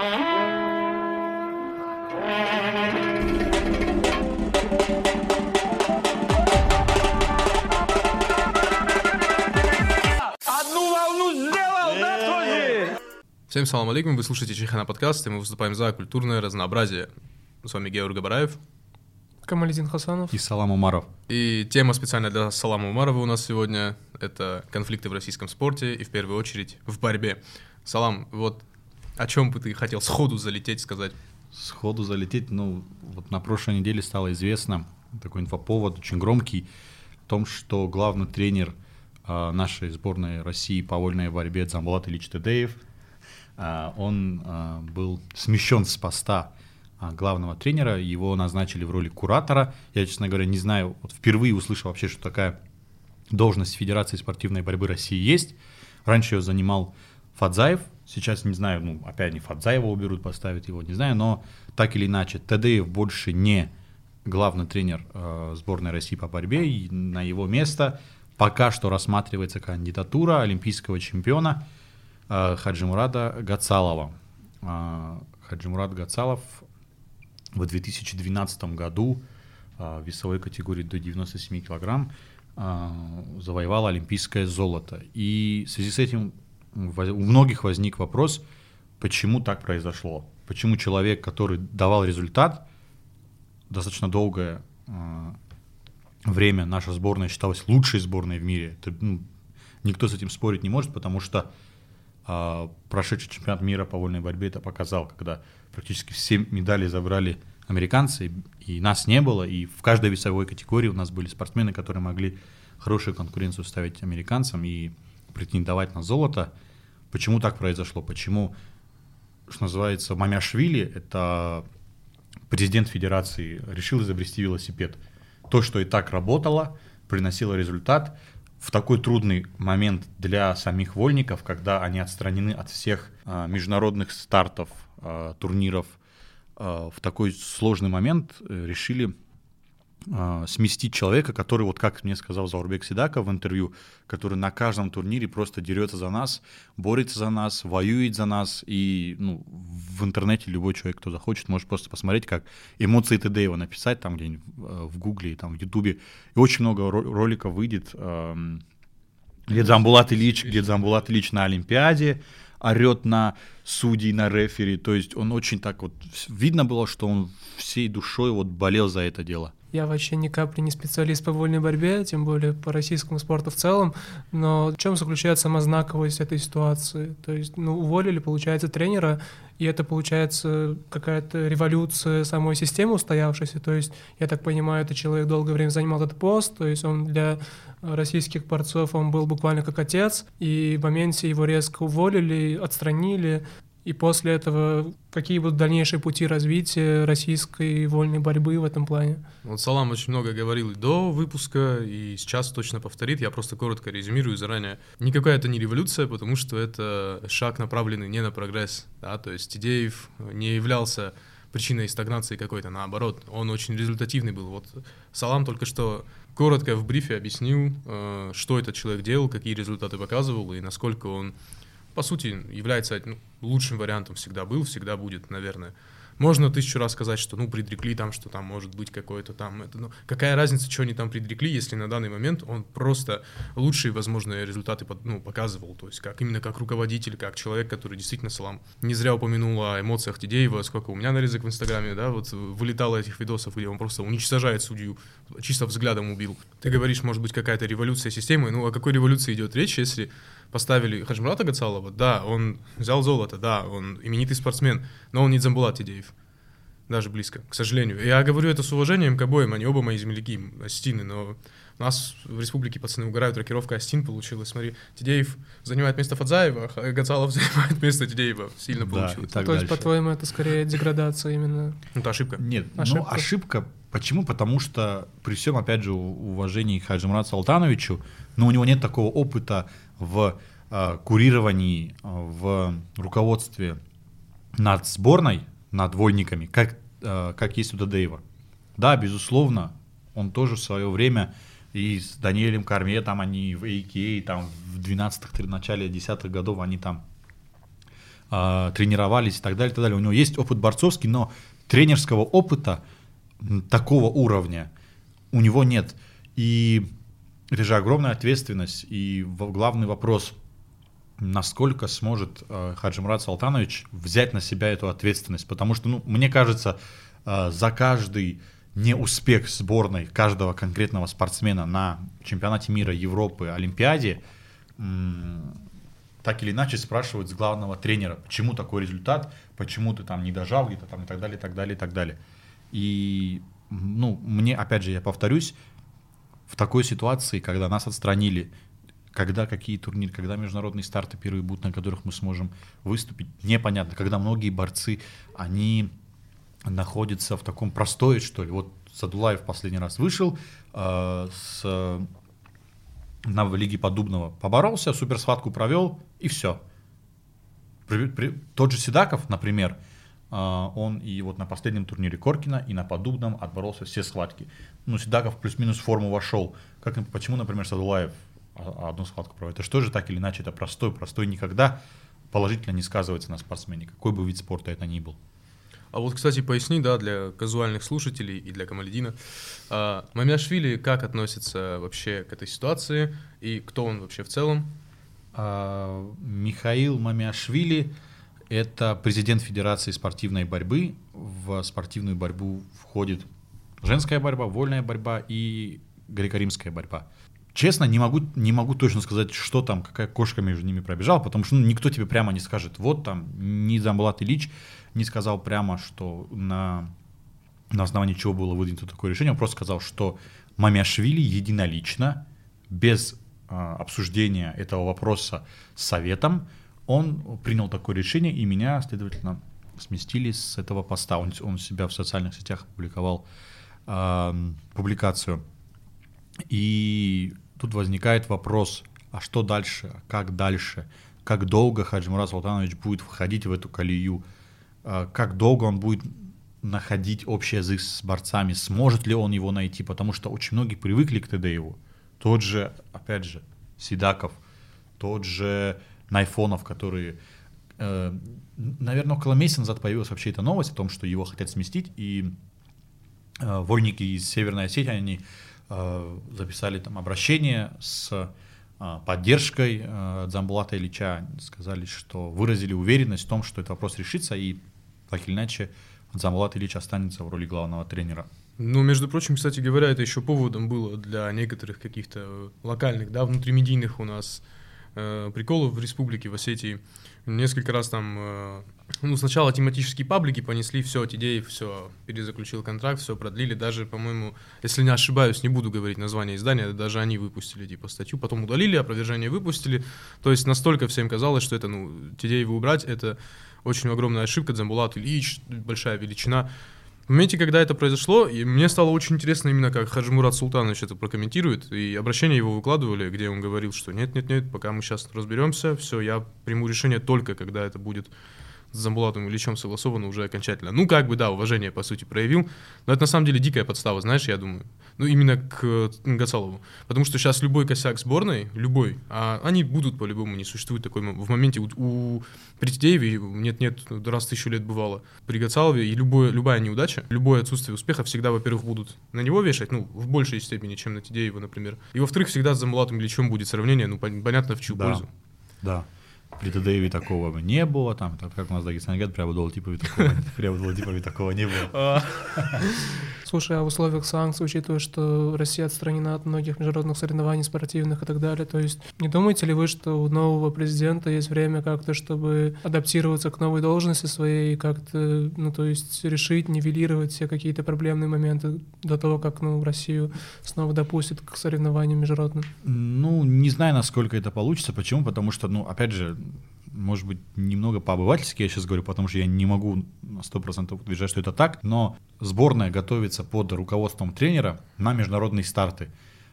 Всем салам алейкум, вы слушаете Чехана подкаст, и мы выступаем за культурное разнообразие. С вами Георг Габараев. Камалидин Хасанов. И Салам Умаров. И тема специально для Салама Умарова у нас сегодня — это конфликты в российском спорте и в первую очередь в борьбе. Салам, вот о чем бы ты хотел сходу залететь, сказать? Сходу залететь, ну, вот на прошлой неделе стало известно, такой инфоповод очень громкий, о том, что главный тренер а, нашей сборной России по вольной борьбе Дзамбулат Ильич Тедеев, а, он а, был смещен с поста главного тренера, его назначили в роли куратора. Я, честно говоря, не знаю, вот впервые услышал вообще, что такая должность Федерации спортивной борьбы России есть. Раньше ее занимал Фадзаев, сейчас не знаю, ну, опять не Фадзаева уберут, поставят его, не знаю, но так или иначе, Тадеев больше не главный тренер э, сборной России по борьбе, и на его место пока что рассматривается кандидатура олимпийского чемпиона э, Хаджимурада Гацалова. Э, Хаджимурад Гацалов в 2012 году э, в весовой категории до 97 килограмм э, завоевал олимпийское золото. И в связи с этим у многих возник вопрос, почему так произошло. Почему человек, который давал результат, достаточно долгое э, время наша сборная считалась лучшей сборной в мире. Это, ну, никто с этим спорить не может, потому что э, прошедший чемпионат мира по вольной борьбе это показал, когда практически все медали забрали американцы, и нас не было, и в каждой весовой категории у нас были спортсмены, которые могли хорошую конкуренцию ставить американцам и претендовать на золото. Почему так произошло? Почему, что называется, Мамяшвили, это президент федерации, решил изобрести велосипед. То, что и так работало, приносило результат. В такой трудный момент для самих вольников, когда они отстранены от всех а, международных стартов, а, турниров, а, в такой сложный момент э, решили а, сместить человека, который, вот как мне сказал Заурбек Сидаков в интервью, который на каждом турнире просто дерется за нас, борется за нас, воюет за нас, и ну, в интернете любой человек, кто захочет, может просто посмотреть, как эмоции Тедеева написать там где-нибудь э, в Гугле, там в Ютубе, и очень много ро- роликов выйдет, эм, где Дзамбулат Ильич, где Дзамбулат Ильич на Олимпиаде орет на судей, на рефери, то есть он очень так вот, видно было, что он всей душой вот болел за это дело. Я вообще ни капли не специалист по вольной борьбе, тем более по российскому спорту в целом, но в чем заключается сама знаковость этой ситуации? То есть, ну, уволили, получается, тренера, и это, получается, какая-то революция самой системы устоявшейся, то есть, я так понимаю, этот человек долгое время занимал этот пост, то есть он для российских борцов, он был буквально как отец, и в моменте его резко уволили, отстранили, и после этого какие будут дальнейшие пути развития российской вольной борьбы в этом плане? Вот Салам очень много говорил и до выпуска, и сейчас точно повторит. Я просто коротко резюмирую заранее. Никакая это не революция, потому что это шаг, направленный не на прогресс. Да? То есть Тидеев не являлся причиной стагнации какой-то, наоборот, он очень результативный был. Вот Салам только что коротко в брифе объяснил, э, что этот человек делал, какие результаты показывал и насколько он по сути, является ну, лучшим вариантом всегда был, всегда будет, наверное. Можно тысячу раз сказать, что, ну, предрекли там, что там может быть какое-то там... Это, ну, какая разница, что они там предрекли, если на данный момент он просто лучшие возможные результаты ну, показывал, то есть как именно как руководитель, как человек, который действительно салам. Не зря упомянул о эмоциях Тидеева, сколько у меня нарезок в Инстаграме, да, вот вылетало этих видосов, где он просто уничтожает судью, чисто взглядом убил. Ты говоришь, может быть, какая-то революция системы, ну, о какой революции идет речь, если поставили Хаджмурата Гацалова, да, он взял золото, да, он именитый спортсмен, но он не Дзамбулат Тидеев. Даже близко, к сожалению. Я говорю это с уважением к обоим, они оба мои земляки, Астины, но у нас в республике пацаны угорают, рокировка Астин получилась. Смотри, Тидеев занимает место Фадзаева, а Гацалов занимает место Тидеева. Сильно Да, получилось. и так то есть, по-твоему, это скорее деградация именно? Ну, это ошибка. Нет, Ошибка. ну ошибка. Почему? Потому что при всем, опять же, у- уважении к Хаджимурату Салтановичу, но у него нет такого опыта в э, курировании, э, в руководстве над сборной, над вольниками, как, э, как есть у Дадеева. Да, безусловно, он тоже в свое время и с Даниэлем Карме, там они в АК, там в 12-х, начале 10-х годов они там э, тренировались и так далее, и так далее. У него есть опыт борцовский, но тренерского опыта такого уровня у него нет. И это же огромная ответственность. И главный вопрос, насколько сможет э, Хаджимурат Салтанович взять на себя эту ответственность. Потому что, ну, мне кажется, э, за каждый неуспех сборной каждого конкретного спортсмена на чемпионате мира, Европы, Олимпиаде, так или иначе спрашивают с главного тренера, почему такой результат, почему ты там не дожал где-то там и так далее, и так далее, и так далее. И, ну, мне, опять же, я повторюсь, в такой ситуации, когда нас отстранили, когда какие турниры, когда международные старты первые будут, на которых мы сможем выступить, непонятно, когда многие борцы, они находится в таком простое, что ли. Вот Садулаев последний раз вышел э, с, на Лиге Подубного, поборолся, суперсхватку провел, и все. При, при, тот же Седаков, например, он и вот на последнем турнире Коркина, и на Подубном отборолся все схватки. Ну, Седаков плюс-минус форму вошел. Как, почему, например, Садулаев одну схватку проводит? Это что же так или иначе, это простой, простой никогда положительно не сказывается на спортсмене, какой бы вид спорта это ни был. А вот, кстати, поясни, да, для казуальных слушателей и для Камаледина, а, Мамиашвили как относится вообще к этой ситуации и кто он вообще в целом? А, Михаил Мамиашвили – это президент Федерации спортивной борьбы. В спортивную борьбу входит женская борьба, вольная борьба и греко-римская борьба. Честно, не могу, не могу точно сказать, что там, какая кошка между ними пробежала, потому что ну, никто тебе прямо не скажет, вот там, ни Замбалат Ильич не сказал прямо, что на, на основании чего было выдвинуто такое решение, он просто сказал, что Мамяшвили единолично, без а, обсуждения этого вопроса с советом, он принял такое решение, и меня, следовательно, сместили с этого поста. Он, он себя в социальных сетях опубликовал э, публикацию. И тут возникает вопрос, а что дальше, как дальше, как долго Хаджимурат Султанович будет входить в эту колею, а, как долго он будет находить общий язык с борцами, сможет ли он его найти, потому что очень многие привыкли к Тедееву. Тот же, опять же, Сидаков, тот же Найфонов, который, э, наверное, около месяца назад появилась вообще эта новость о том, что его хотят сместить, и э, вольники из Северной Осетии, они э, записали там обращение с а, поддержкой э, Дзамбулата Ильича, сказали, что выразили уверенность в том, что этот вопрос решится, и так или иначе Дзамбулат Ильич останется в роли главного тренера. Ну, между прочим, кстати говоря, это еще поводом было для некоторых каких-то локальных, да, внутримедийных у нас э, приколов в республике, в Осетии. Несколько раз там, э, ну, сначала тематические паблики понесли, все, Тидеев, все, перезаключил контракт, все продлили, даже, по-моему, если не ошибаюсь, не буду говорить название издания, даже они выпустили, типа, статью, потом удалили, опровержение выпустили, то есть настолько всем казалось, что это, ну, Тидеева убрать, это очень огромная ошибка, Дзамбулат Ильич, большая величина, в моменте, когда это произошло, и мне стало очень интересно именно, как Хаджимурат Султанович это прокомментирует, и обращение его выкладывали, где он говорил, что нет-нет-нет, пока мы сейчас разберемся, все, я приму решение только, когда это будет с Замбулатом Ильичем согласовано уже окончательно. Ну, как бы, да, уважение, по сути, проявил. Но это на самом деле дикая подстава, знаешь, я думаю. Ну, именно к Гацалову. Потому что сейчас любой косяк сборной, любой, а они будут по-любому, не существует такой в моменте. У, у при Тедееве нет-нет, раз тысячу лет бывало. При Гацалове и любое, любая неудача, любое отсутствие успеха всегда, во-первых, будут на него вешать, ну, в большей степени, чем на Тедеева, например. И, во-вторых, всегда с Замбулатом Ильичем будет сравнение, ну, понятно, в чью да. пользу. Да. При ТДВ такого не было, там, так как у нас Дагестан говорит, преподавал типови такого, преподавал типови такого не было. А. Слушай, а в условиях санкций, учитывая, что Россия отстранена от многих международных соревнований спортивных и так далее, то есть не думаете ли вы, что у нового президента есть время как-то, чтобы адаптироваться к новой должности своей и как-то, ну, то есть решить, нивелировать все какие-то проблемные моменты до того, как, ну, Россию снова допустят к соревнованиям международным? Ну, не знаю, насколько это получится. Почему? Потому что, ну, опять же, может быть, немного по-обывательски я сейчас говорю, потому что я не могу на 100% утверждать, что это так, но сборная готовится под руководством тренера на международные старты.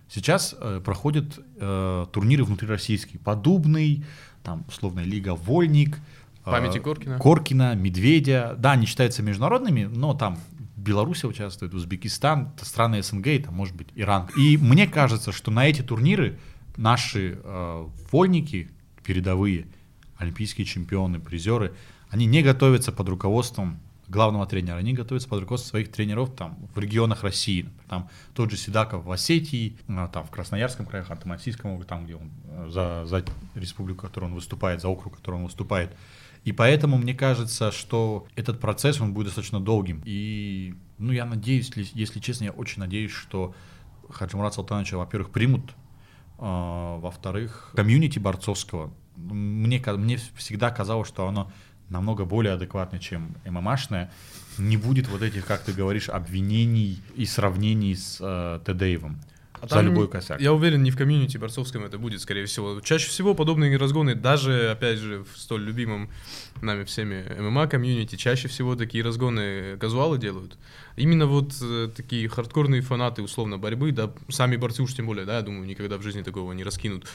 Сейчас э, проходят э, турниры внутрироссийские. Подубный, там, условно, Лига Вольник, э, Памяти Коркина. Коркина, Медведя. Да, они считаются международными, но там Беларусь участвует, Узбекистан, страны СНГ, там, может быть, Иран. И мне кажется, что на эти турниры наши э, вольники передовые – олимпийские чемпионы, призеры, они не готовятся под руководством главного тренера, они готовятся под руководством своих тренеров там в регионах России. Там тот же Седаков в Осетии, а, там в Красноярском крае, Ханты-Мансийском, там, где он э, за, за республику, которую он выступает, за округ, который он выступает. И поэтому мне кажется, что этот процесс, он будет достаточно долгим. И, ну, я надеюсь, если, честно, я очень надеюсь, что Хаджимурат Салтановича, во-первых, примут, во-вторых, комьюнити борцовского. Мне, мне всегда казалось, что оно намного более адекватное, чем ММАшное. Не будет вот этих, как ты говоришь, обвинений и сравнений с э, Тедеевым. А за любой косяк. Я уверен, не в комьюнити борцовском это будет, скорее всего. Чаще всего подобные разгоны, даже, опять же, в столь любимом нами всеми ММА комьюнити, чаще всего такие разгоны казуалы делают. Именно вот э, такие хардкорные фанаты, условно, борьбы, да, сами борцы уж тем более, да, я думаю, никогда в жизни такого не раскинут.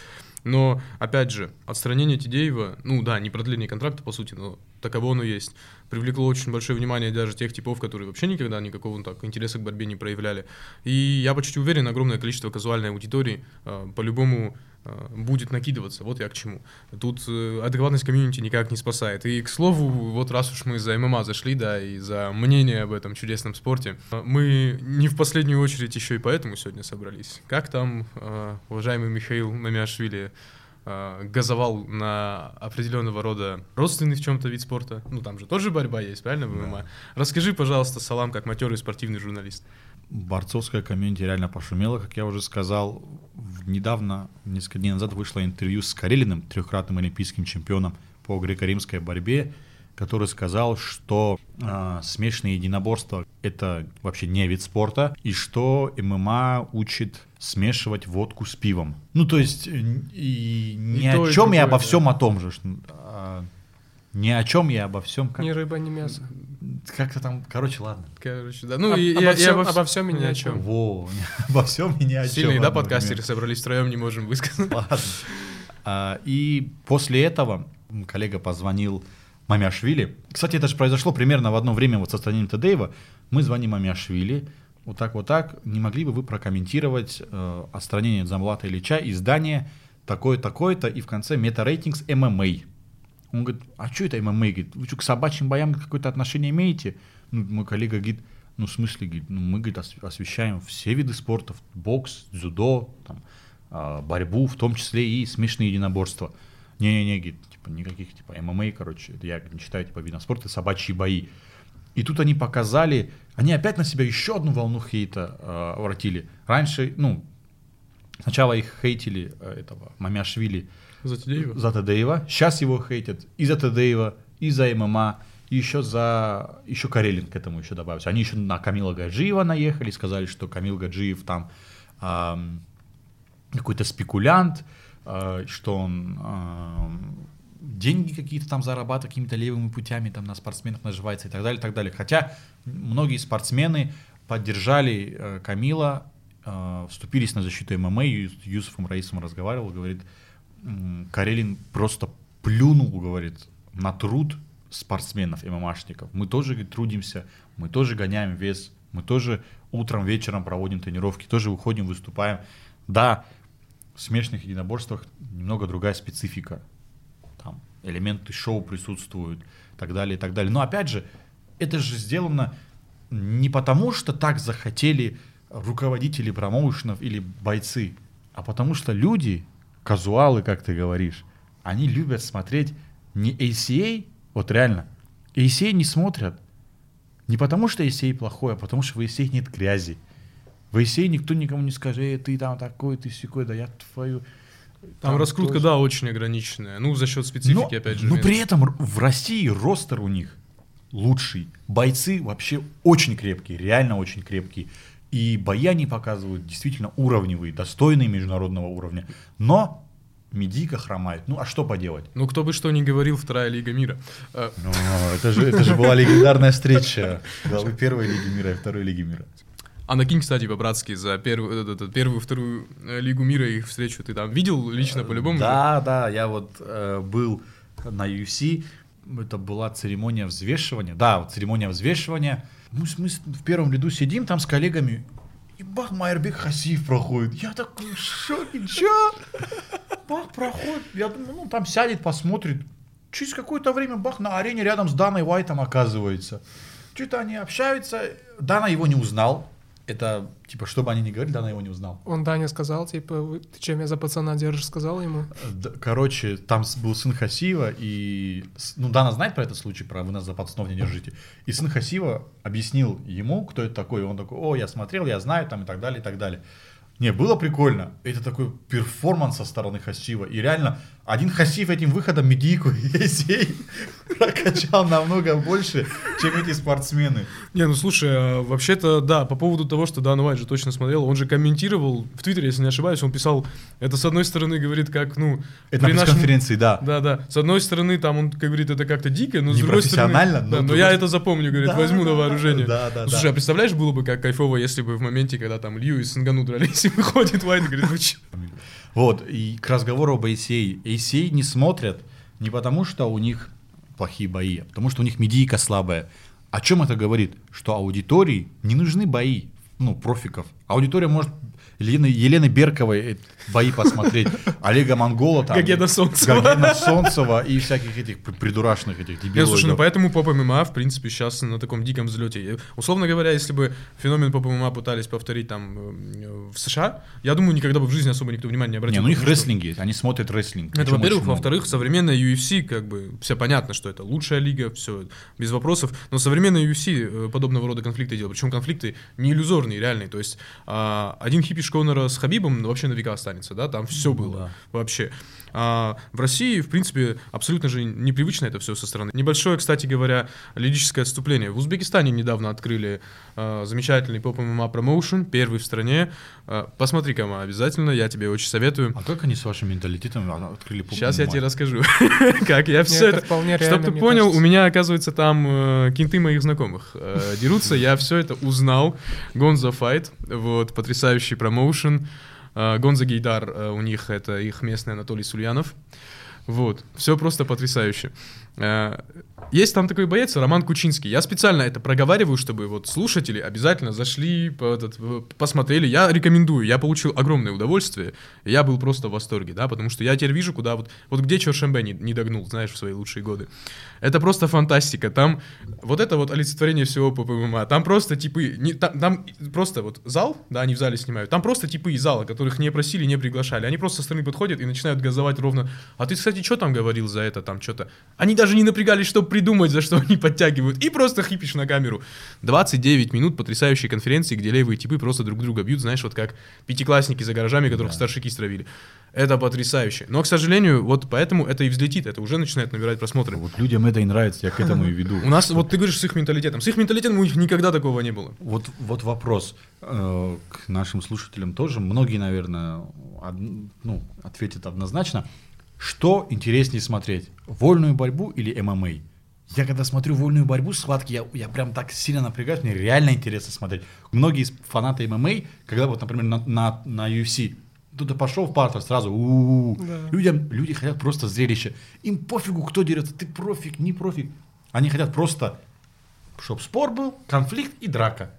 Но, опять же, отстранение Тидеева, ну да, не продление контракта, по сути, но таково оно есть, привлекло очень большое внимание даже тех типов, которые вообще никогда никакого ну, так, интереса к борьбе не проявляли. И я почти уверен, огромное количество казуальной аудитории э, по-любому будет накидываться. Вот я к чему. Тут э, адекватность комьюнити никак не спасает. И, к слову, вот раз уж мы за ММА зашли, да, и за мнение об этом чудесном спорте, э, мы не в последнюю очередь еще и поэтому сегодня собрались. Как там э, уважаемый Михаил Мамиашвили э, газовал на определенного рода родственный в чем-то вид спорта. Ну, там же тоже борьба есть, правильно, в ММА? Да. Расскажи, пожалуйста, Салам, как матерый спортивный журналист. Борцовская комьюнити реально пошумела, как я уже сказал. Недавно, несколько дней назад, вышло интервью с Карелиным, трехкратным олимпийским чемпионом по греко-римской борьбе, который сказал, что э, смешанное единоборство — это вообще не вид спорта, и что ММА учит смешивать водку с пивом. Ну, то есть, и, и ни о чем и обо да. всем о том же. А, ни о чем я обо всем. Как... Ни рыба, ни мясо. Как-то там, короче, ладно. Короче, да. Ну, Об, и, обо, и, всем, обо, обо всем и ни о чем. Во, обо всем и ни о чем. Сильные, да, подкастеры собрались втроем, не можем высказать. Ладно. А, и после этого коллега позвонил Мамяшвили. Кстати, это же произошло примерно в одно время вот со странием Тедеева. Мы звоним Мамяшвили, вот так вот так, не могли бы вы прокомментировать э, отстранение Замлата Ильича, издание такое-такое-то и в конце мета-рейтингс ММА. Он говорит, а что это ММА? Говорит, вы что, к собачьим боям какое-то отношение имеете? Ну, мой коллега говорит, ну, в смысле, говорит, ну, мы, говорит, освещаем все виды спорта, бокс, дзюдо, там, э, борьбу, в том числе и смешные единоборства. Не-не-не, говорит, типа, никаких, типа, ММА, короче, это я не считаю, типа, видом спорта, собачьи бои. И тут они показали, они опять на себя еще одну волну хейта э, обратили. Раньше, ну, сначала их хейтили, э, этого, Мамяшвили. За Тедеева? За Тедеева. Сейчас его хейтят и за Тедеева, и за ММА, и еще за... Еще Карелин к этому еще добавился. Они еще на Камила Гаджиева наехали, сказали, что Камил Гаджиев там э, какой-то спекулянт, э, что он э, деньги какие-то там зарабатывает какими-то левыми путями, там на спортсменах наживается и так далее, и так далее. Хотя многие спортсмены поддержали э, Камила, э, вступились на защиту ММА, Ю, Юсуфом Раисом разговаривал, говорит, Карелин просто плюнул, говорит, на труд спортсменов, ММАшников. Мы тоже говорит, трудимся, мы тоже гоняем вес, мы тоже утром, вечером проводим тренировки, тоже выходим, выступаем. Да, в смешанных единоборствах немного другая специфика там элементы шоу присутствуют, и так далее, и так далее. Но опять же, это же сделано не потому, что так захотели руководители промоушенов или бойцы, а потому что люди, казуалы, как ты говоришь, они любят смотреть не ACA, вот реально, ACA не смотрят не потому, что ACA плохой, а потому что в ACA нет грязи. В ACA никто никому не скажет, эй, ты там такой, ты секой, да я твою... Там, там раскрутка, тоже... да, очень ограниченная. Ну, за счет специфики, но, опять же. Но при этом в России ростер у них лучший. Бойцы вообще очень крепкие, реально очень крепкие. И бои они показывают действительно уровневые, достойные международного уровня. Но медика хромает. Ну, а что поделать? Ну, кто бы что ни говорил, вторая Лига мира. Ну, это же, это же была легендарная встреча главы первой Лиги мира и второй Лиги мира. А накинь, кстати, по-братски за первую, э, первую, вторую э, Лигу мира их встречу. Ты там видел лично по-любому? Да, же? да, я вот э, был на UFC, это была церемония взвешивания. Да, вот церемония взвешивания. Мы, мы в первом ряду сидим там с коллегами, и бах, Майербек Хасиев проходит. Я такой шоке, чё? Бах, проходит. Я думаю, ну там сядет, посмотрит. через какое-то время бах на арене рядом с Даной Уайтом оказывается. Что-то они общаются. Дана его не узнал. Это, типа, что бы они ни говорили, Дана его не узнал. Он Дане сказал, типа, «Вы- ты чем меня за пацана держишь, сказал ему. Короче, там был сын Хасиева, и... Ну, Дана знает про этот случай, про «Вы нас за пацанов не держите». И сын Хасиева объяснил ему, кто это такой, и он такой, о, я смотрел, я знаю, там, и так далее, и так далее. Не, было прикольно. Это такой перформанс со стороны Хасиева. И реально, один Хасиев этим выходом Медийку Есей прокачал намного больше, чем эти спортсмены. Не, ну слушай, а вообще-то, да, по поводу того, что Дан Уайт же точно смотрел, он же комментировал в Твиттере, если не ошибаюсь, он писал, это с одной стороны говорит, как, ну... Это при на нашем- конференции, да. Да, да. С одной стороны, там он как говорит, это как-то дико, но с другой стороны... Но Да, но я это запомню, говорит, Да, возьму да, на вооружение. да, да, Ну, Слушай, да. а представляешь, было бы как кайфово, если бы в моменте, когда там Лью и Сангану дрались, и выходит Уайт и говорит, чё? Вот, и к разговору об ACA. ACA не смотрят не потому, что у них плохие бои, а потому что у них медийка слабая. О чем это говорит? Что аудитории не нужны бои, ну, профиков. Аудитория может Елены, Елены Берковой э, бои посмотреть, Олега Монгола, там, Гогена Солнцева. Гогена Солнцева и всяких этих при- придурашных этих дебилов. слушай, ну поэтому поп ММА, в принципе, сейчас на таком диком взлете. Условно говоря, если бы феномен поп ММА пытались повторить там э, в США, я думаю, никогда бы в жизни особо никто внимания не Не, обратил. ну у них потому что- рестлинг есть, они смотрят рестлинг. Это, во-первых. Во-вторых, современная UFC, как бы, все понятно, что это лучшая лига, все без вопросов. Но современная UFC э, подобного рода конфликты делает. Причем конфликты не иллюзорные, реальные. То есть а, один хипиш Конора с Хабибом вообще на века останется, да, там все было да. вообще. А в России, в принципе, абсолютно же непривычно это все со стороны. Небольшое, кстати говоря, лирическое отступление. В Узбекистане недавно открыли а, замечательный поп ММА промоушен, первый в стране. А, Посмотри-ка, Ма, обязательно, я тебе очень советую. А как они с вашим менталитетом а, открыли поп Сейчас я ММА? тебе расскажу, как я все это это... вполне Чтоб реально, ты понял, у меня, оказывается, там э, кенты моих знакомых э, дерутся, я все это узнал. Гонза Файт, вот, потрясающий промоушен. Э, Гонза Гейдар, э, у них это их местный Анатолий Сульянов. Вот, все просто потрясающе. Э, Есть там такой боец, Роман Кучинский. Я специально это проговариваю, чтобы вот слушатели обязательно зашли, посмотрели. Я рекомендую, я получил огромное удовольствие. Я был просто в восторге, да, потому что я теперь вижу, куда вот, вот где Чоршембе не, не догнул, знаешь, в свои лучшие годы. Это просто фантастика. Там вот это вот олицетворение всего по ПМА. Там просто типы, не, там, там просто вот зал, да, они в зале снимают. Там просто типы из зала, которых не просили, не приглашали. Они просто со стороны подходят и начинают газовать ровно. А ты, кстати, что там говорил за это, там что-то? Они даже не напрягались, чтобы придумать, за что они подтягивают. И просто хипишь на камеру. 29 минут потрясающей конференции, где левые типы просто друг друга бьют, знаешь, вот как пятиклассники за гаражами, которых старшики стравили. Это потрясающе. Но, к сожалению, вот поэтому это и взлетит, это уже начинает набирать просмотры. Вот людям это и нравится, я к этому и веду. У нас, вот ты говоришь, с их менталитетом. С их менталитетом у них никогда такого не было. Вот, вот вопрос э, к нашим слушателям тоже. Многие, наверное, ну, ответят однозначно. Что интереснее смотреть? Вольную борьбу или ММА? Я когда смотрю вольную борьбу, схватки, я, я прям так сильно напрягаюсь, мне реально интересно смотреть. Многие фанаты ММА, когда вот, например, на, на, на UFC, ты пошел в партер сразу, у-у-у. Да. людям, люди хотят просто зрелище. Им пофигу, кто дерется, ты профиг, не профиг. Они хотят просто, чтобы спор был, конфликт и драка.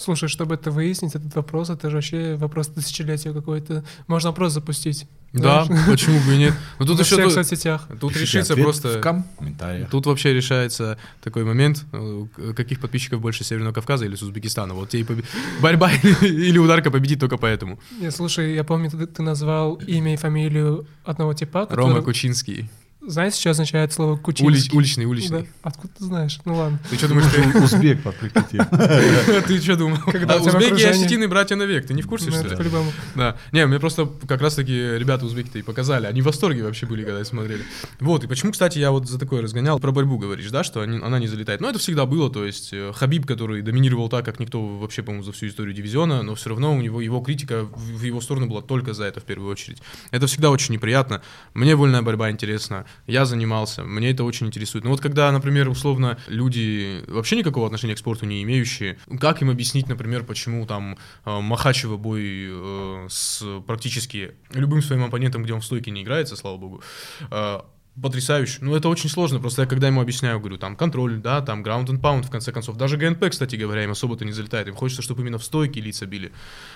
Слушай, чтобы это выяснить, этот вопрос, это же вообще вопрос тысячелетия какой-то. Можно вопрос запустить. Да, знаешь, почему бы и нет. Но тут во еще всех тут, соцсетях. тут Пишите решится просто. в комментариях. Тут вообще решается такой момент, э, каких подписчиков больше Северного Кавказа или с Узбекистана. Вот тебе и побе- борьба или, или ударка победит только поэтому. Не, слушай, я помню, ты, ты назвал имя и фамилию одного типа, который... Рома Кучинский. Знаете, что означает слово Ули- кучинский? уличный, уличный. Да. Откуда ты знаешь? Ну ладно. Ты что думаешь, ты, Узбек по ты что думал? Когда А узбеки и осетины братья навек, ты не в курсе, Ну, что это ли? по-любому. Да. Не, мне просто как раз-таки ребята узбеки-то и показали. Они в восторге вообще были, когда смотрели. Вот, и почему, кстати, я вот за такое разгонял. Про борьбу говоришь, да, что она не залетает. Но это всегда было, то есть э, Хабиб, который доминировал так, как никто вообще, по-моему, за всю историю дивизиона, но все равно у него его критика в его сторону была только за это в первую очередь. Это всегда очень неприятно. Мне вольная борьба интересна. Я занимался, мне это очень интересует. Но вот когда, например, условно, люди вообще никакого отношения к спорту не имеющие, как им объяснить, например, почему там э, Махачева бой э, с практически любым своим оппонентом, где он в стойке не играется, слава богу, э, потрясающе. Ну, это очень сложно, просто я когда ему объясняю, говорю, там, контроль, да, там, ground and pound, в конце концов. Даже ГНП, кстати говоря, им особо-то не залетает. Им хочется, чтобы именно в стойке лица били,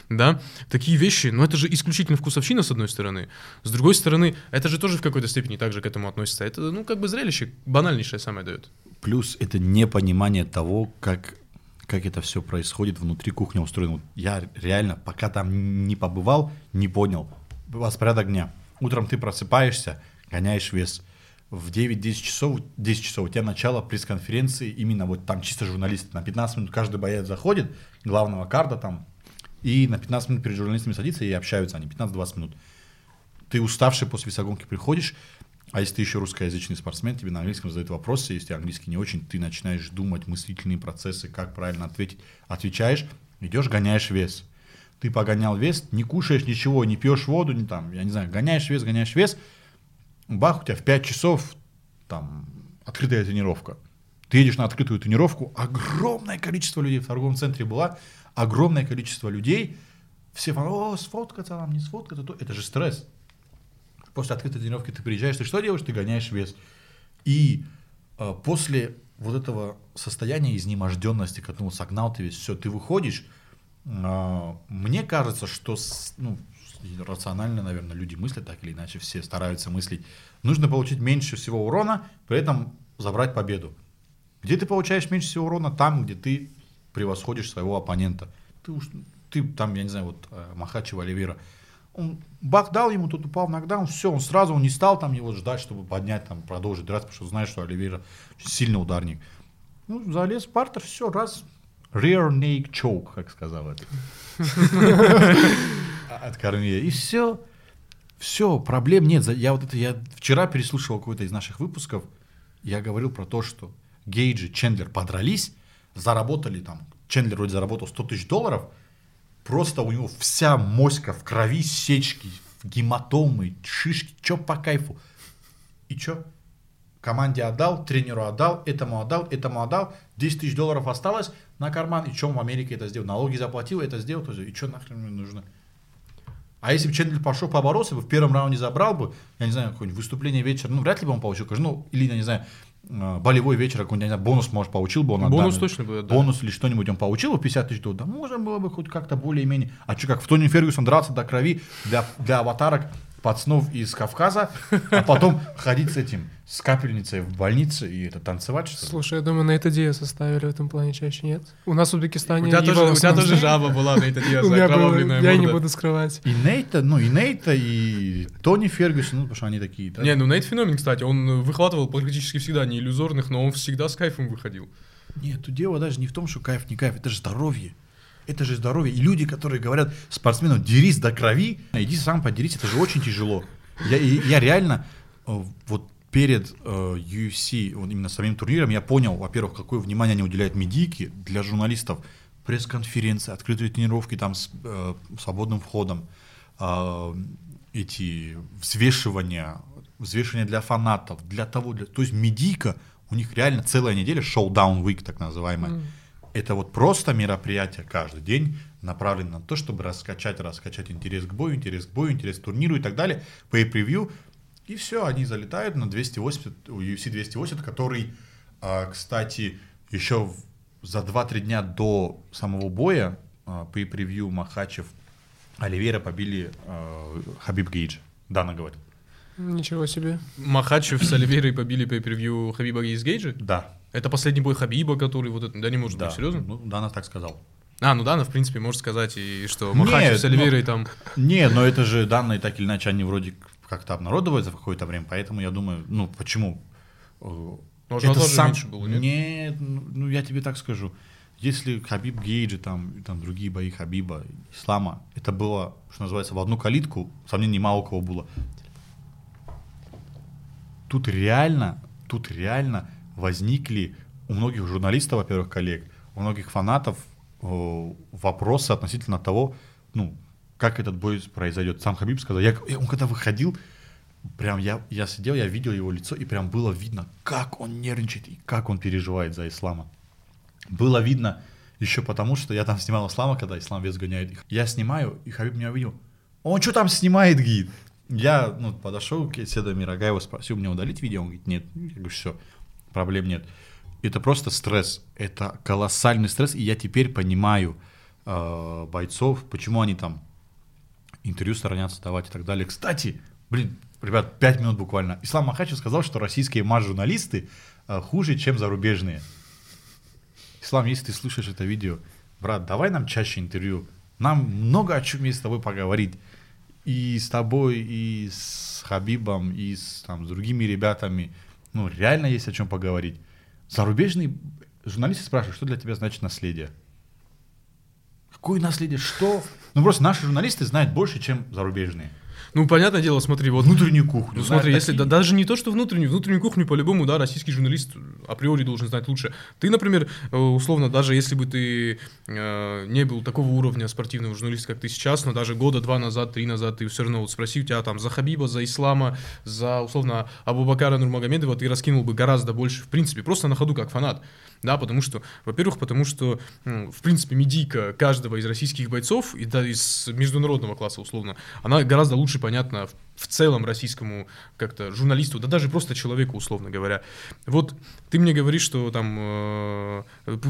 да. Такие вещи, ну, это же исключительно вкусовщина, с одной стороны. С другой стороны, это же тоже в какой-то степени также к этому относится. Это, ну, как бы зрелище банальнейшее самое дает. Плюс это непонимание того, как, как это все происходит внутри кухни устроено. Я реально, пока там не побывал, не понял. Распорядок дня. Утром ты просыпаешься, гоняешь вес. В 9-10 часов, 10 часов у тебя начало пресс-конференции, именно вот там чисто журналисты. На 15 минут каждый боец заходит, главного карда там, и на 15 минут перед журналистами садится и общаются они, 15-20 минут. Ты уставший после весогонки приходишь, а если ты еще русскоязычный спортсмен, тебе на английском задают вопросы, если английский не очень, ты начинаешь думать мыслительные процессы, как правильно ответить. Отвечаешь, идешь, гоняешь вес. Ты погонял вес, не кушаешь ничего, не пьешь воду, не там, я не знаю, гоняешь вес, гоняешь вес, бах, у тебя в 5 часов там открытая тренировка. Ты едешь на открытую тренировку, огромное количество людей в торговом центре было, огромное количество людей, все, о, сфоткаться нам, не сфоткаться, то это же стресс после открытой тренировки ты приезжаешь, ты что делаешь? Ты гоняешь вес. И э, после вот этого состояния изнеможденности, когда ну, согнал ты весь, все, ты выходишь, э, мне кажется, что с- ну, рационально, наверное, люди мыслят так или иначе, все стараются мыслить. Нужно получить меньше всего урона, при этом забрать победу. Где ты получаешь меньше всего урона? Там, где ты превосходишь своего оппонента. Ты, уж, ты там, я не знаю, вот э, Махачева Оливера, он бах дал ему, тот упал в нокдаун, все, он сразу, он не стал там его ждать, чтобы поднять, там, продолжить драться, потому что знает, что Оливера сильный ударник. Ну, залез в партер, все, раз, rear naked choke, как сказал это. От Кормье. И все. Все, проблем нет. Я вот это, я вчера переслушивал какой-то из наших выпусков, я говорил про то, что Гейджи, Чендлер подрались, заработали там, Чендлер вроде заработал 100 тысяч долларов, просто у него вся моська в крови, сечки, гематомы, шишки, чё по кайфу. И чё? Команде отдал, тренеру отдал, этому отдал, этому отдал, 10 тысяч долларов осталось на карман, и что в Америке это сделал? Налоги заплатил, это сделал, то есть, и что нахрен мне нужно? А если бы Чендлер пошел поборолся бы, в первом раунде забрал бы, я не знаю, какое-нибудь выступление вечера, ну, вряд ли бы он получил, конечно, ну, или, я не знаю, э, болевой вечер, какой-нибудь, знаю, бонус, может, получил бы он. Бонус данной- точно бы отдали. Бонус или что-нибудь он получил бы, 50 тысяч долларов, да, можно было бы хоть как-то более-менее. А что, как в Тони Фергюсон драться до крови для, для аватарок пацанов из Кавказа, а потом ходить с этим, с капельницей в больнице и это танцевать, что ли? Слушай, я думаю, на это Диас составили в этом плане чаще, нет? У нас в У Узбекистане тебя, тоже, у тебя тоже жаба была на У меня было, окровавленная я не буду скрывать. И Нейта, ну и Нейта, и Тони Фергюсон, ну потому что они такие. да. Не, ну Нейт феномен, кстати, он выхватывал практически всегда не иллюзорных, но он всегда с кайфом выходил. Нет, тут дело даже не в том, что кайф, не кайф, это же здоровье. Это же здоровье. И люди, которые говорят спортсмену, дерись до крови, иди сам подерись, это же очень тяжело. Я, я реально э, вот перед э, UFC, вот именно самим турниром, я понял, во-первых, какое внимание они уделяют медийке для журналистов. Пресс-конференции, открытые тренировки там с э, свободным входом, э, эти взвешивания, взвешивания для фанатов, для того, для... то есть медийка, у них реально целая неделя, шоу-даун week так называемая, это вот просто мероприятие каждый день направлено на то, чтобы раскачать, раскачать интерес к бою, интерес к бою, интерес к турниру и так далее, pay-per-view, и все, они залетают на 280, у UFC 280, который, а, кстати, еще за 2-3 дня до самого боя а, pay-per-view Махачев Оливера побили а, Хабиб Гейдж. Дана говорит. Ничего себе. Махачев с Оливейрой побили по превью Хабиба из Гейджа? Да. Это последний бой Хабиба, который вот это... Да не может да. быть, серьезно? Ну, Дана так сказал. А, ну да, ну, в принципе, может сказать, и что Махачев с но- Оливейрой там... Не, но это же данные так или иначе, они вроде как-то обнародоваются в какое-то время, поэтому я думаю, ну почему? Э, Может, он тоже меньше было, нет? Нет, ну ну, я тебе так скажу. Если Хабиб Гейджи, там, там другие бои Хабиба, Ислама, это было, что называется, в одну калитку, сомнений мало у кого было. Тут реально, тут реально возникли у многих журналистов, во-первых, коллег, у многих фанатов э, вопросы относительно того, ну, как этот бой произойдет. Сам Хабиб сказал, я, он когда выходил, прям я, я сидел, я видел его лицо, и прям было видно, как он нервничает и как он переживает за ислама. Было видно еще потому, что я там снимал ислама, когда ислам вес гоняет. Я снимаю, и Хабиб меня увидел. Он что там снимает, гид? Я ну, подошел к Седу Мирагаеву, спросил, мне удалить видео? Он говорит, нет. Я говорю, все, проблем нет. Это просто стресс, это колоссальный стресс, и я теперь понимаю э, бойцов, почему они там интервью сторонятся давать и так далее. Кстати, блин, ребят, пять минут буквально. Ислам Махачев сказал, что российские мат-журналисты э, хуже, чем зарубежные. Ислам, если ты слушаешь это видео, брат, давай нам чаще интервью. Нам много о чем есть с тобой поговорить. И с тобой, и с Хабибом, и с, там, с другими ребятами. Ну, реально есть о чем поговорить. Зарубежные журналисты спрашивают, что для тебя значит наследие? Какое наследие? Что? Ну, просто наши журналисты знают больше, чем зарубежные. Ну, понятное дело, смотри, вот... Внутреннюю кухню. Ну, смотри, если да, даже не то, что внутреннюю, внутреннюю кухню по-любому, да, российский журналист априори должен знать лучше. Ты, например, э, условно, даже если бы ты э, не был такого уровня спортивного журналиста, как ты сейчас, но даже года два назад, три назад, ты все равно вот спроси у тебя там за Хабиба, за Ислама, за, условно, Абубакара Нурмагомедова, ты раскинул бы гораздо больше, в принципе, просто на ходу как фанат. Да, потому что, во-первых, потому что, м, в принципе, медийка каждого из российских бойцов, и да, из международного класса, условно, она гораздо лучше понятна в, в целом российскому как-то журналисту, да даже просто человеку, условно говоря. Вот ты мне говоришь, что там э,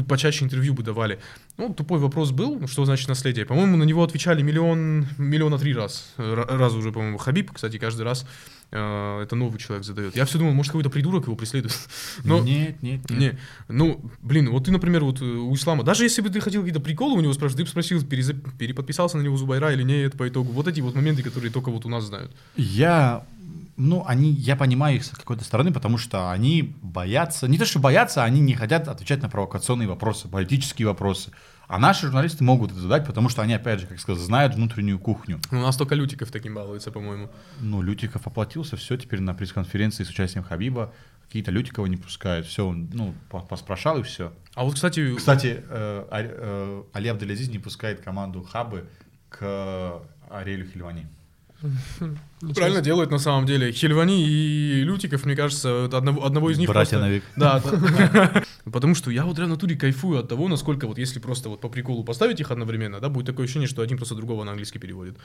почаще интервью бы давали. Ну, тупой вопрос был, ну, что значит наследие. По-моему, на него отвечали миллион, миллиона три раз. Раз уже, по-моему, Хабиб, кстати, каждый раз это новый человек задает. Я все думал, может, какой-то придурок его преследует. Но Нет, нет, нет. не, ну, блин, вот ты, например, вот э, у Ислама, даже если бы ты хотел какие-то приколы у него спрашивать, ты бы спросил, переза- переподписался на него Зубайра или нет по итогу. Вот эти вот моменты, которые только вот у нас знают. Я, ну, они, я понимаю их с какой-то стороны, потому что они боятся, не то что боятся, они не хотят отвечать на провокационные вопросы, политические вопросы. А наши журналисты могут это задать, потому что они, опять же, как сказать, знают внутреннюю кухню. У нас только Лютиков таким балуется, по-моему. Ну, Лютиков оплатился, все, теперь на пресс-конференции с участием Хабиба какие-то Лютикова не пускают, все, ну, по- поспрашал и все. А вот, кстати, Кстати, э, э, Али Абдулязиз не пускает команду Хабы к Ариэлю Хильвани. правильно делают на самом деле. Хельвани и Лютиков, мне кажется, одного, одного из них Братья просто- на век. Да. Потому что я вот реально в натуре кайфую от того, насколько вот если просто вот по приколу поставить их одновременно, да, будет такое ощущение, что один просто другого на английский переводит.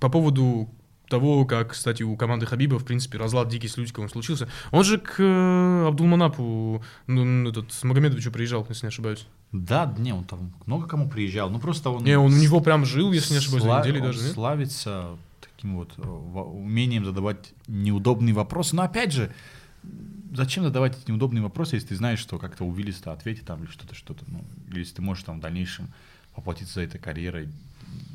По поводу того, как, кстати, у команды Хабиба, в принципе, разлад дикий с Лютиковым случился. Он же к э, Абдулманапу, ну, этот, Магомедовичу приезжал, если не ошибаюсь. Да, не, он там много кому приезжал, ну просто он... Не, он у него прям жил, если не ошибаюсь, Сла- недели даже, нет? славится таким вот э, умением задавать неудобные вопросы. Но опять же, зачем задавать эти неудобные вопросы, если ты знаешь, что как-то увилисто ответить там или что-то, что-то, ну, или если ты можешь там в дальнейшем поплатиться за этой карьерой,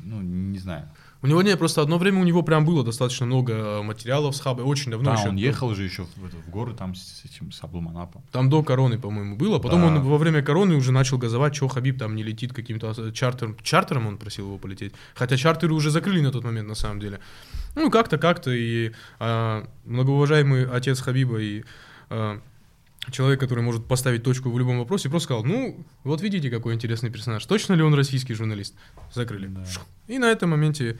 ну, не знаю. У него не, просто одно время у него прям было достаточно много э, материалов с Хабой, очень давно да, еще. он ехал же еще в, в горы там с этим, с Аблуманапом. Там до короны, по-моему, было. Потом Да. он во время короны уже начал газовать, что Хабиб там не летит каким-то чартером. Чартером он просил его полететь. Хотя чартеры уже закрыли на тот момент, на самом деле. Ну, как-то, как-то. И а, многоуважаемый отец Хабиба и а, человек, который может поставить точку в любом вопросе, просто сказал, ну, вот видите, какой интересный персонаж. Точно ли он российский журналист? Закрыли. Да. И на этом моменте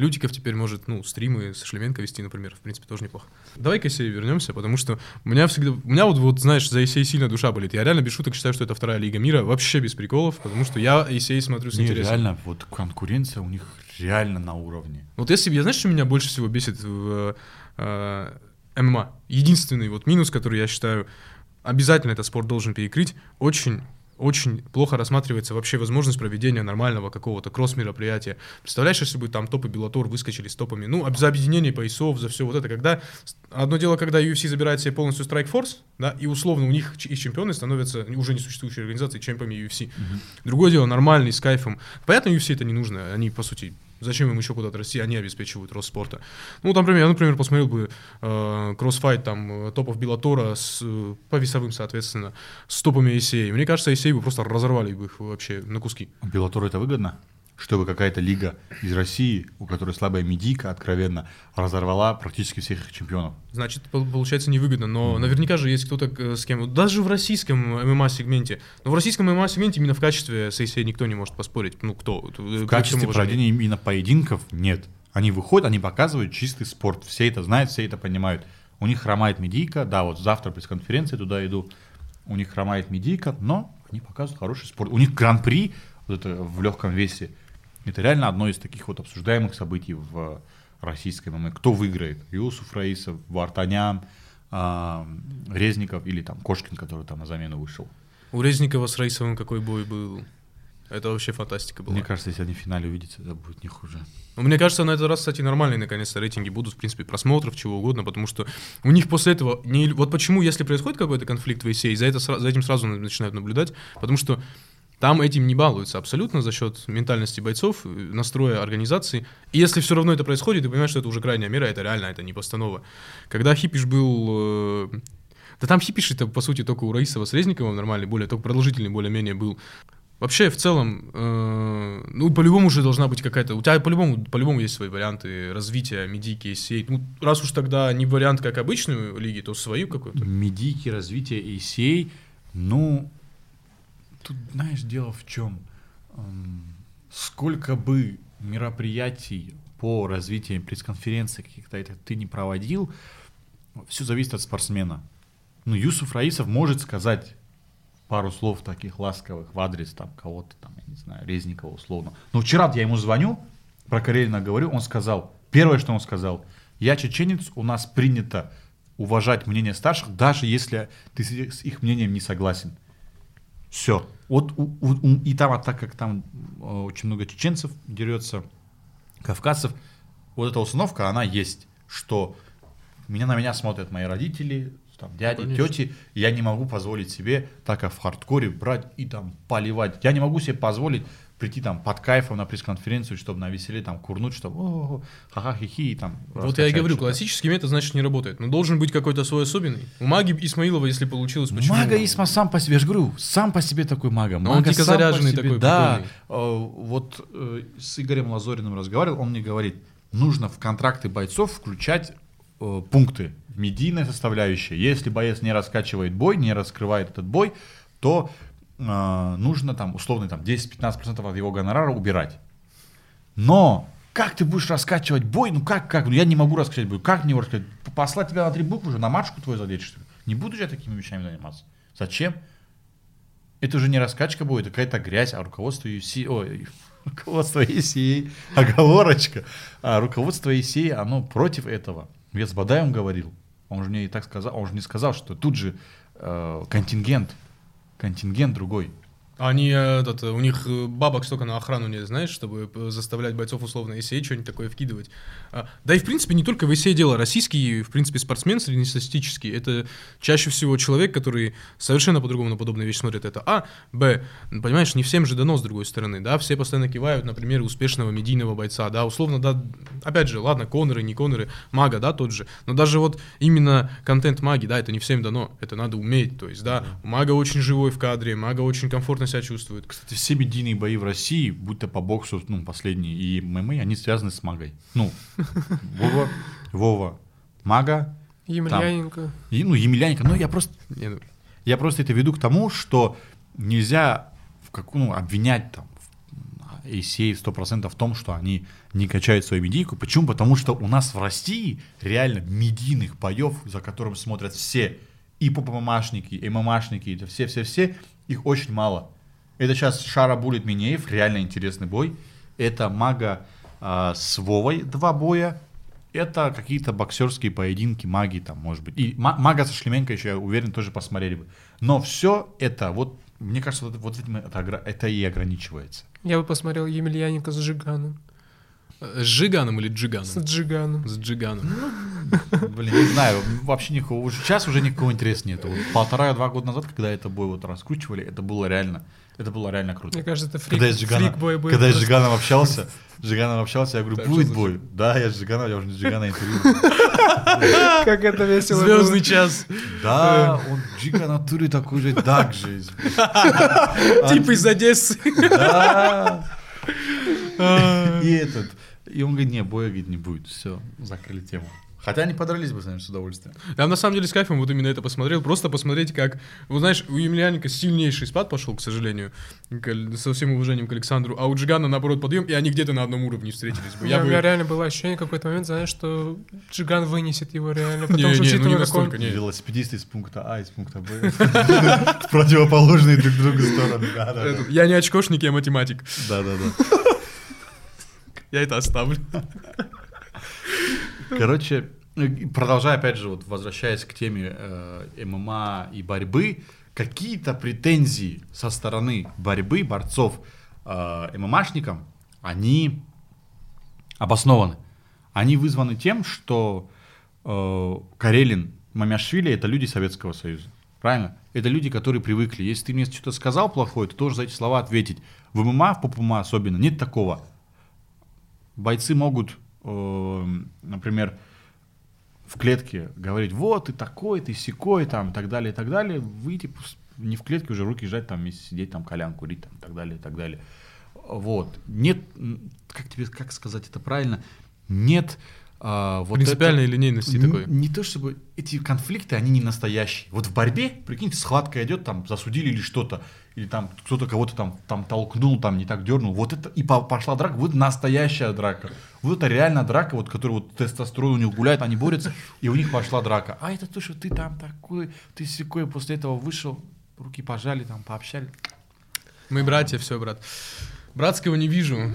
Лютиков теперь может, ну, стримы с Шлеменко вести, например, в принципе, тоже неплохо. Давай к Исею вернемся, потому что у меня всегда, у меня вот, вот, знаешь, за Исей сильно душа болит. Я реально без шуток считаю, что это вторая лига мира, вообще без приколов, потому что я Исей смотрю с Не, интересом. реально, вот конкуренция у них реально на уровне. Вот если я знаешь, что меня больше всего бесит в э, ММА? Единственный вот минус, который я считаю, обязательно этот спорт должен перекрыть, очень очень плохо рассматривается вообще возможность проведения нормального какого-то кросс-мероприятия. Представляешь, если бы там топы Беллатор выскочили с топами, ну, за объединение поясов, за все вот это, когда... Одно дело, когда UFC забирает себе полностью Strike Force, да, и условно у них их чемпионы становятся уже не существующей организацией чемпионами UFC. Другое дело, нормальный, с кайфом. Понятно, UFC это не нужно, они, по сути, зачем им еще куда-то расти, они обеспечивают рост спорта. Ну, там, например, я, например, посмотрел бы э, кроссфайт там э, топов Беллатора с, э, по весовым, соответственно, с топами ACA. Мне кажется, ACA бы просто разорвали бы их вообще на куски. Беллатору это выгодно? Чтобы какая-то лига из России, у которой слабая медийка, откровенно, разорвала практически всех их чемпионов. Значит, пол- получается невыгодно, но наверняка же есть кто-то э, с кем... Даже в российском ММА-сегменте. Но в российском ММА-сегменте именно в качестве с ACA никто не может поспорить. Ну, кто? В качестве проведения именно поединков нет. Они выходят, они показывают чистый спорт. Все это знают, все это понимают. У них хромает медийка, да, вот завтра пресс-конференции туда иду. У них хромает медийка, но они показывают хороший спорт. У них гран-при вот это в легком весе. Это реально одно из таких вот обсуждаемых событий в российской ММА, кто выиграет? Юсуф Раисов, Вартанян, а, Резников или там Кошкин, который там на замену вышел. У Резникова с Раисовым какой бой был? Это вообще фантастика была. Мне кажется, если они в финале увидятся, это будет не хуже. Ну, Мне кажется, на этот раз, кстати, нормальные наконец-то рейтинги будут, в принципе, просмотров, чего угодно, потому что у них после этого... Не... Вот почему, если происходит какой-то конфликт в ACA, за, это, за этим сразу на- начинают наблюдать, потому что там этим не балуются абсолютно за счет ментальности бойцов, э, настроя организации. И если все равно это происходит, ты понимаешь, что это уже крайняя мера, это реально, это не постанова. Когда Хипиш был... э, Да там Хипиш это, по сути, только у Раисова с Резниковым нормальный, более, только продолжительный более-менее был. Вообще, в целом, э, ну, по-любому же должна быть какая-то... У тебя по-любому, по-любому есть свои варианты развития медики, сей. Ну, раз уж тогда не вариант, как обычную лиги, то свою какую-то. Медики, развитие ACA, ну, тут, знаешь, дело в чем? Сколько бы мероприятий по развитию пресс-конференций каких-то это ты не проводил, все зависит от спортсмена. Ну, Юсуф Раисов может сказать пару слов таких ласковых в адрес там кого-то там, я не знаю, Резникова условно. Но вчера я ему звоню, про Карелина говорю, он сказал, первое, что он сказал, я чеченец, у нас принято уважать мнение старших, даже если ты с их мнением не согласен. Все. Вот у- у- и там, а так как там э, очень много чеченцев дерется, кавказцев, вот эта установка, она есть, что меня на меня смотрят мои родители, там, дяди, Конечно. тети, я не могу позволить себе, так как в хардкоре, брать и там поливать. Я не могу себе позволить прийти там под кайфом на пресс-конференцию, чтобы на веселе там курнуть, чтобы о ха-ха хихи и там. Вот я и говорю, классический метод, значит, не работает. Но должен быть какой-то свой особенный. У Маги Исмаилова, если получилось, почему? Мага Исма сам по себе, я же говорю, сам по себе такой мага. Но он Мага дико сам по заряженный себе, такой, Да, Э, вот э, с Игорем Лазориным разговаривал, он мне говорит, нужно в контракты бойцов включать э, пункты, медийная составляющая. Если боец не раскачивает бой, не раскрывает этот бой, то э, нужно там условно там 10-15% от его гонорара убирать. Но как ты будешь раскачивать бой? Ну как, как? Ну я не могу раскачать бой. Как мне его раскачать? Послать тебя на три буквы уже, на матушку твою задеть? Не буду же я такими вещами заниматься. Зачем? Это уже не раскачка будет, это какая-то грязь, а руководство UFC, ой, руководство ECA, оговорочка, а руководство ECA, оно против этого. Я с Бадаем говорил, он же мне и так сказал, он же не сказал, что тут же э, контингент, контингент другой. Они, э, этот, э, у них э, бабок столько на охрану нет, знаешь, чтобы заставлять бойцов условно ECA что-нибудь такое вкидывать. А, да и, в принципе, не только в ECA дело. Российский, в принципе, спортсмен среднестатистический, это чаще всего человек, который совершенно по-другому на подобные вещи смотрит. Это А, Б, ну, понимаешь, не всем же дано с другой стороны, да, все постоянно кивают, например, успешного медийного бойца, да, условно, да, опять же, ладно, коноры, не коноры, мага, да, тот же, но даже вот именно контент маги, да, это не всем дано, это надо уметь, то есть, да, мага очень живой в кадре, мага очень комфортно себя чувствует. Кстати, все медийные бои в России, будь то по боксу, ну, последние, и ММА, они связаны с магой. Ну, Вова, Вова, мага, Емельяненко. и, ну, Емельяненко. Ну, я просто, ну, я просто это веду к тому, что нельзя в какую, ну, обвинять там ACA 100% в том, что они не качают свою медийку. Почему? Потому что у нас в России реально медийных боев, за которым смотрят все, и ППМашники, и ММАшники, это все-все-все, их очень мало. Это сейчас Шара Булит Минеев, реально интересный бой. Это Мага а, с Вовой два боя. Это какие-то боксерские поединки, маги там, может быть. И Ма- Мага со Шлеменко еще, я уверен, тоже посмотрели бы. Но все это, вот, мне кажется, вот, вот этим это, это и ограничивается. Я бы посмотрел Емельяненко с Джиганом. С Джиганом или Джиганом? С Джиганом. С Джиганом. Блин, не знаю, вообще никакого, уже сейчас уже никакого интереса нет. Вот полтора-два года назад, когда это бой вот раскручивали, это было реально, это было реально круто. Мне кажется, это фрик, Когда я с Жигана- фрик-бой был. когда я с просто. Жиганом общался, с Жиганом общался, я говорю, Так, будет бой. Да, я с Жиганом, я уже не с Жигана интервью. Как это весело Звездный час. Да, он Джига натуре такой же так же. Тип из Одессы. Да. И этот. И он говорит, не, боя говорит, не будет. Все, закрыли тему. Хотя они подрались бы с нами с удовольствием. Я на самом деле с кайфом вот именно это посмотрел. Просто посмотреть, как... Вот знаешь, у Емельяненко сильнейший спад пошел, к сожалению, к- со всем уважением к Александру, а у Джигана, наоборот, подъем, и они где-то на одном уровне встретились бы. У Я меня, у меня бы... реально было ощущение в какой-то момент, знаешь, что Джиган вынесет его реально. Потому Не, что, ну не настолько, не. Велосипедисты из пункта А, из пункта Б. В противоположные друг другу стороны. Да, да, да. Я не очкошник, я математик. Да, да, да. Я это оставлю. Короче, продолжая, опять же, вот возвращаясь к теме э, ММА и борьбы, какие-то претензии со стороны борьбы борцов э, ММАшникам, они обоснованы. Они вызваны тем, что э, Карелин, Мамяшвили — это люди Советского Союза. Правильно? Это люди, которые привыкли. Если ты мне что-то сказал плохое, ты должен за эти слова ответить. В ММА, в ППМА особенно, нет такого. Бойцы могут, э, например, в клетке говорить, вот, ты такой, ты секой, там, и так далее, и так далее, выйти не в клетке уже руки жать, там, вместе сидеть, там, колян курить, там, и так далее, и так далее. Вот. Нет, как тебе, как сказать это правильно, нет а, вот Принципиальной это, линейности не, такой. Не то чтобы эти конфликты, они не настоящие. Вот в борьбе, прикиньте, схватка идет, там засудили или что-то, или там кто-то кого-то там, там толкнул, там не так дернул. Вот это и пошла драка, вот настоящая драка. Вот это реально драка, вот которая вот тестостерон у них гуляет, они борются, и у них пошла драка. А это то, что ты там такой, ты секой, после этого вышел, руки пожали, там пообщали. Мы братья, все, брат. Братского не вижу.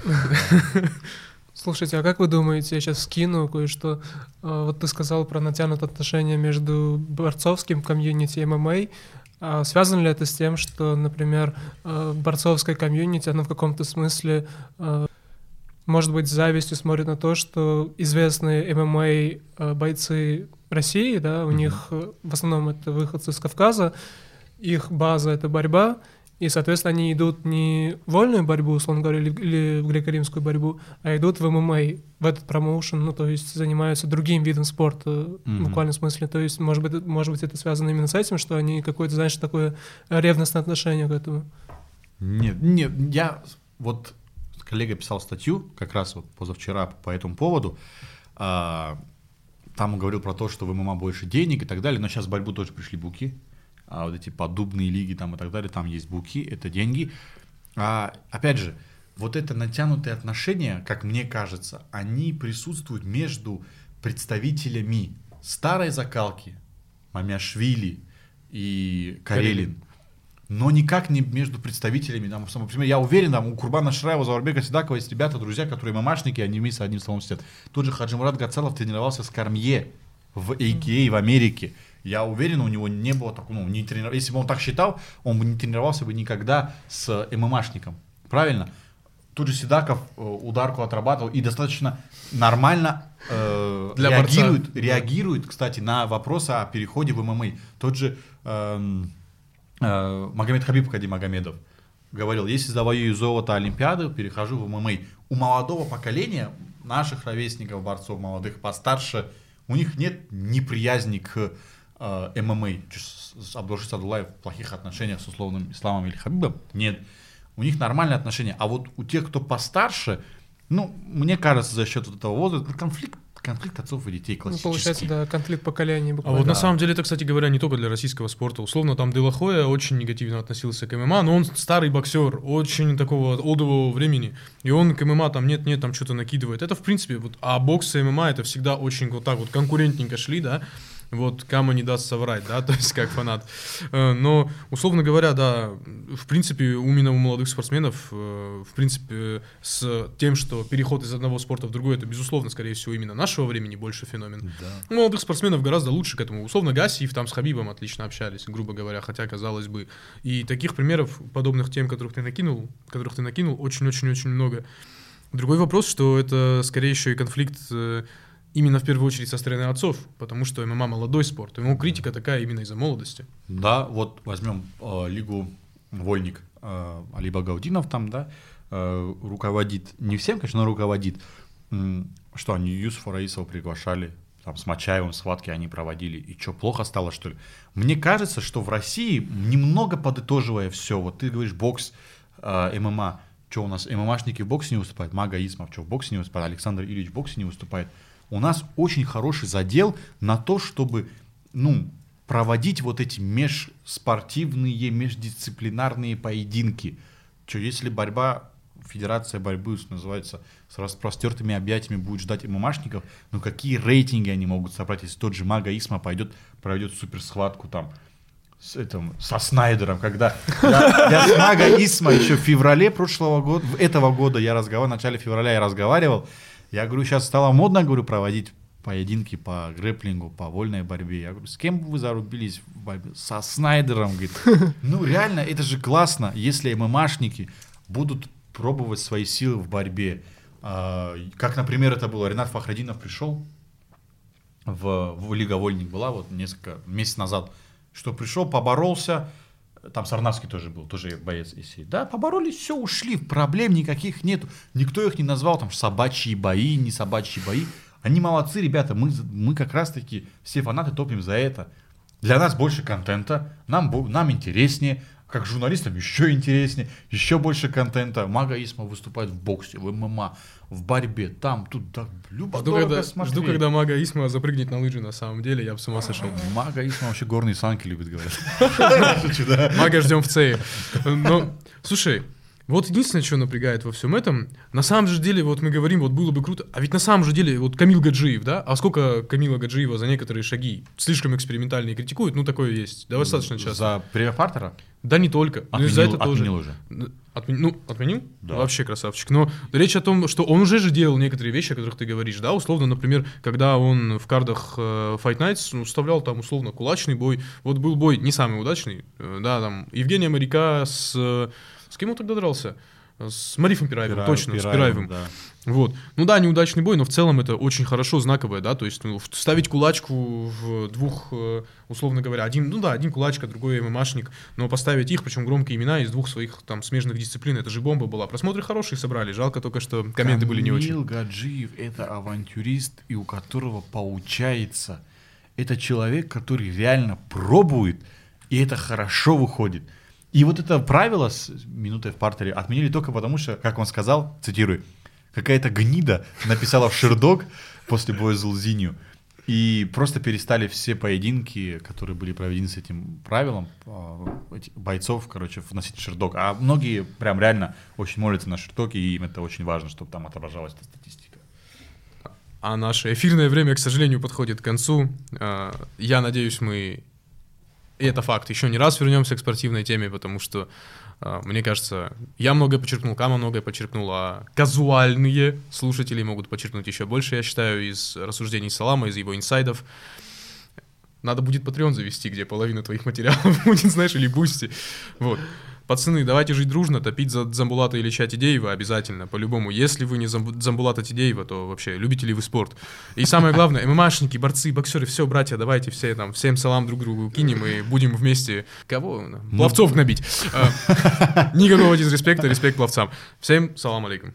Слушайте, а как вы думаете, я сейчас скину кое-что. А, вот ты сказал про натянутые отношения между борцовским комьюнити и ММА. А связано ли это с тем, что, например, а, борцовское комьюнити, оно в каком-то смысле, а, может быть, с завистью смотрит на то, что известные ММА бойцы России, да, у mm-hmm. них в основном это выходцы с Кавказа, их база — это борьба — и, соответственно, они идут не в вольную борьбу, условно говоря, или, или в греко-римскую борьбу, а идут в ММА, в этот промоушен, ну, то есть занимаются другим видом спорта, mm-hmm. в буквальном смысле. То есть, может быть, может быть, это связано именно с этим, что они какое-то, знаешь, такое ревностное отношение к этому? Нет, нет, я вот коллега писал статью как раз вот позавчера по этому поводу. А, там он говорил про то, что в ММА больше денег и так далее, но сейчас в борьбу тоже пришли буки а вот эти подобные лиги там и так далее, там есть буки, это деньги. А, опять же, вот это натянутые отношения, как мне кажется, они присутствуют между представителями старой закалки, Мамяшвили и Карелин, но никак не между представителями, там, например, я уверен, там, у Курбана Шраева, Заварбека Седакова есть ребята, друзья, которые мамашники, они вместе одним словом сидят. Тот же Хаджимурат Гацалов тренировался с Кармье в AKA в Америке. Я уверен, у него не было такого, ну, не тренир... если бы он так считал, он бы не тренировался бы никогда с ММАшником. Правильно? Тут же Седаков э, ударку отрабатывал и достаточно нормально э, Для реагирует, борца. реагирует, кстати, на вопросы о переходе в ММА. Тот же э, э, Магомед Хабиб Кади Магомедов говорил, если завоюю золото Олимпиады, перехожу в ММА. У молодого поколения, наших ровесников, борцов молодых, постарше, у них нет неприязни к э, ММА, в плохих отношениях с условным Исламом или Хабибом, нет. У них нормальные отношения. А вот у тех, кто постарше, ну, мне кажется, за счет вот этого возраста, конфликт конфликт отцов и детей классический. Ну, получается, да, конфликт поколений буквально. А вот да. на самом деле это, кстати говоря, не только для российского спорта. Условно, там Делахоя очень негативно относился к ММА, но он старый боксер, очень такого олдового времени. И он к ММА там нет-нет, там что-то накидывает. Это, в принципе, вот, а бокс и ММА это всегда очень вот так вот конкурентненько шли, да. Вот Кама не даст соврать, да, то есть как фанат. Э, но, условно говоря, да, в принципе, именно у молодых спортсменов, э, в принципе, с тем, что переход из одного спорта в другой, это, безусловно, скорее всего, именно нашего времени больше феномен. Да. У молодых спортсменов гораздо лучше к этому. Условно, Гасиев там с Хабибом отлично общались, грубо говоря, хотя, казалось бы. И таких примеров, подобных тем, которых ты накинул, которых ты накинул, очень-очень-очень много. Другой вопрос, что это скорее еще и конфликт э, именно в первую очередь со стороны отцов, потому что ММА молодой спорт. Ему критика такая именно из-за молодости. Да, вот возьмем э, лигу Вольник. Э, Али Багаудинов там, да, э, руководит, не всем, конечно, но руководит. Что они Юсуфа Раисова приглашали, там с Мачаевым схватки они проводили. И что, плохо стало, что ли? Мне кажется, что в России, немного подытоживая все, вот ты говоришь бокс, э, ММА, что у нас, ММАшники в боксе не выступают, Мага Исмов, что в боксе не выступает, Александр Ильич в боксе не выступает у нас очень хороший задел на то, чтобы, ну, проводить вот эти межспортивные, междисциплинарные поединки. Что, если борьба, федерация борьбы называется, с распростертыми объятиями будет ждать ММАшников, ну какие рейтинги они могут собрать, если тот же Мага Исма пойдет, проведет суперсхватку там, с этим, со Снайдером, когда я, я с Мага Исма еще в феврале прошлого года, этого года я разговаривал, в начале февраля я разговаривал, я говорю, сейчас стало модно, говорю, проводить поединки по грэплингу, по вольной борьбе. Я говорю, с кем бы вы зарубились в борьбе? Со Снайдером, говорит. Ну, реально, это же классно, если ММАшники будут пробовать свои силы в борьбе. А, Как, например, это было, Ренат Фахрадинов пришел, в, в Лига Вольник была вот несколько месяцев назад, что пришел, поборолся, там Сарнавский тоже был, тоже боец ИСИ. Да, поборолись, все, ушли, проблем никаких нету. Никто их не назвал там собачьи бои, не собачьи бои. Они молодцы, ребята, мы, мы как раз-таки все фанаты топим за это. Для нас больше контента, нам, нам интереснее, как журналистам еще интереснее, еще больше контента. Мага Исма выступает в боксе, в ММА, в борьбе, там, тут, да, любо Жду когда, жду, когда мага Исма запрыгнет на лыжи на самом деле, я бы с ума сошел. Мага Исма вообще горные санки любит, говорят. Мага ждем в ЦЕ. Но, слушай, вот единственное, что напрягает во всем этом, на самом же деле, вот мы говорим, вот было бы круто, а ведь на самом же деле, вот Камил Гаджиев, да, а сколько Камила Гаджиева за некоторые шаги слишком экспериментальные критикуют, ну такое есть, да, достаточно часто. За премия Партера? Да не только, но и за это тоже. Отменил уже. Отмен- Ну, отменил? Да. Вообще красавчик. Но речь о том, что он уже же делал некоторые вещи, о которых ты говоришь, да, условно, например, когда он в кардах э, Fight Nights ну, вставлял там, условно, кулачный бой. Вот был бой не самый удачный, э, да, там, Евгения Моряка с... э, С кем он тогда дрался? С Марифом Пираевым, Пираев- точно, с Пираевым. да. Вот. Ну да, неудачный бой, но в целом это очень хорошо, знаковое, да, то есть ну, ставить кулачку в двух, э, условно говоря, один, ну да, один кулачка, другой ММАшник, но поставить их, причем громкие имена из двух своих там смежных дисциплин, это же бомба была. Просмотры хорошие собрали, жалко только, что комменты были не очень. Камил Гаджиев — это авантюрист, и у которого получается. Это человек, который реально пробует, и это хорошо выходит. И вот это правило с минутой в партере отменили только потому, что, как он сказал, цитирую, какая-то гнида написала в Шердок после боя с Лузинью, и просто перестали все поединки, которые были проведены с этим правилом, а, бойцов, короче, вносить в Шердок. А многие прям реально очень молятся на Шердоке, и им это очень важно, чтобы там отображалась эта статистика. А наше эфирное время, к сожалению, подходит к концу. А, Я надеюсь, мы, и это факт, еще не раз вернемся к спортивной теме, потому что, а, мне кажется, я многое почерпнул, Кама многое почерпнул, а казуальные слушатели могут почерпнуть еще больше, я считаю, из рассуждений Салама, из его инсайдов. Надо будет Patreon завести, где половина твоих материалов будет, знаешь, или Бусти. Вот. Пацаны, давайте жить дружно, топить за Дзамбулата или Тедеева обязательно, по-любому. Если вы не Замбу- Дзамбулата Тедеева, то вообще, любите ли вы спорт? И самое главное, ММАшники, борцы, боксеры, все, братья, давайте все там, всем салам друг другу кинем и будем вместе, кого? Пловцов гнобить. А, Никакого дизреспекта, респект пловцам. Всем салам алейкум.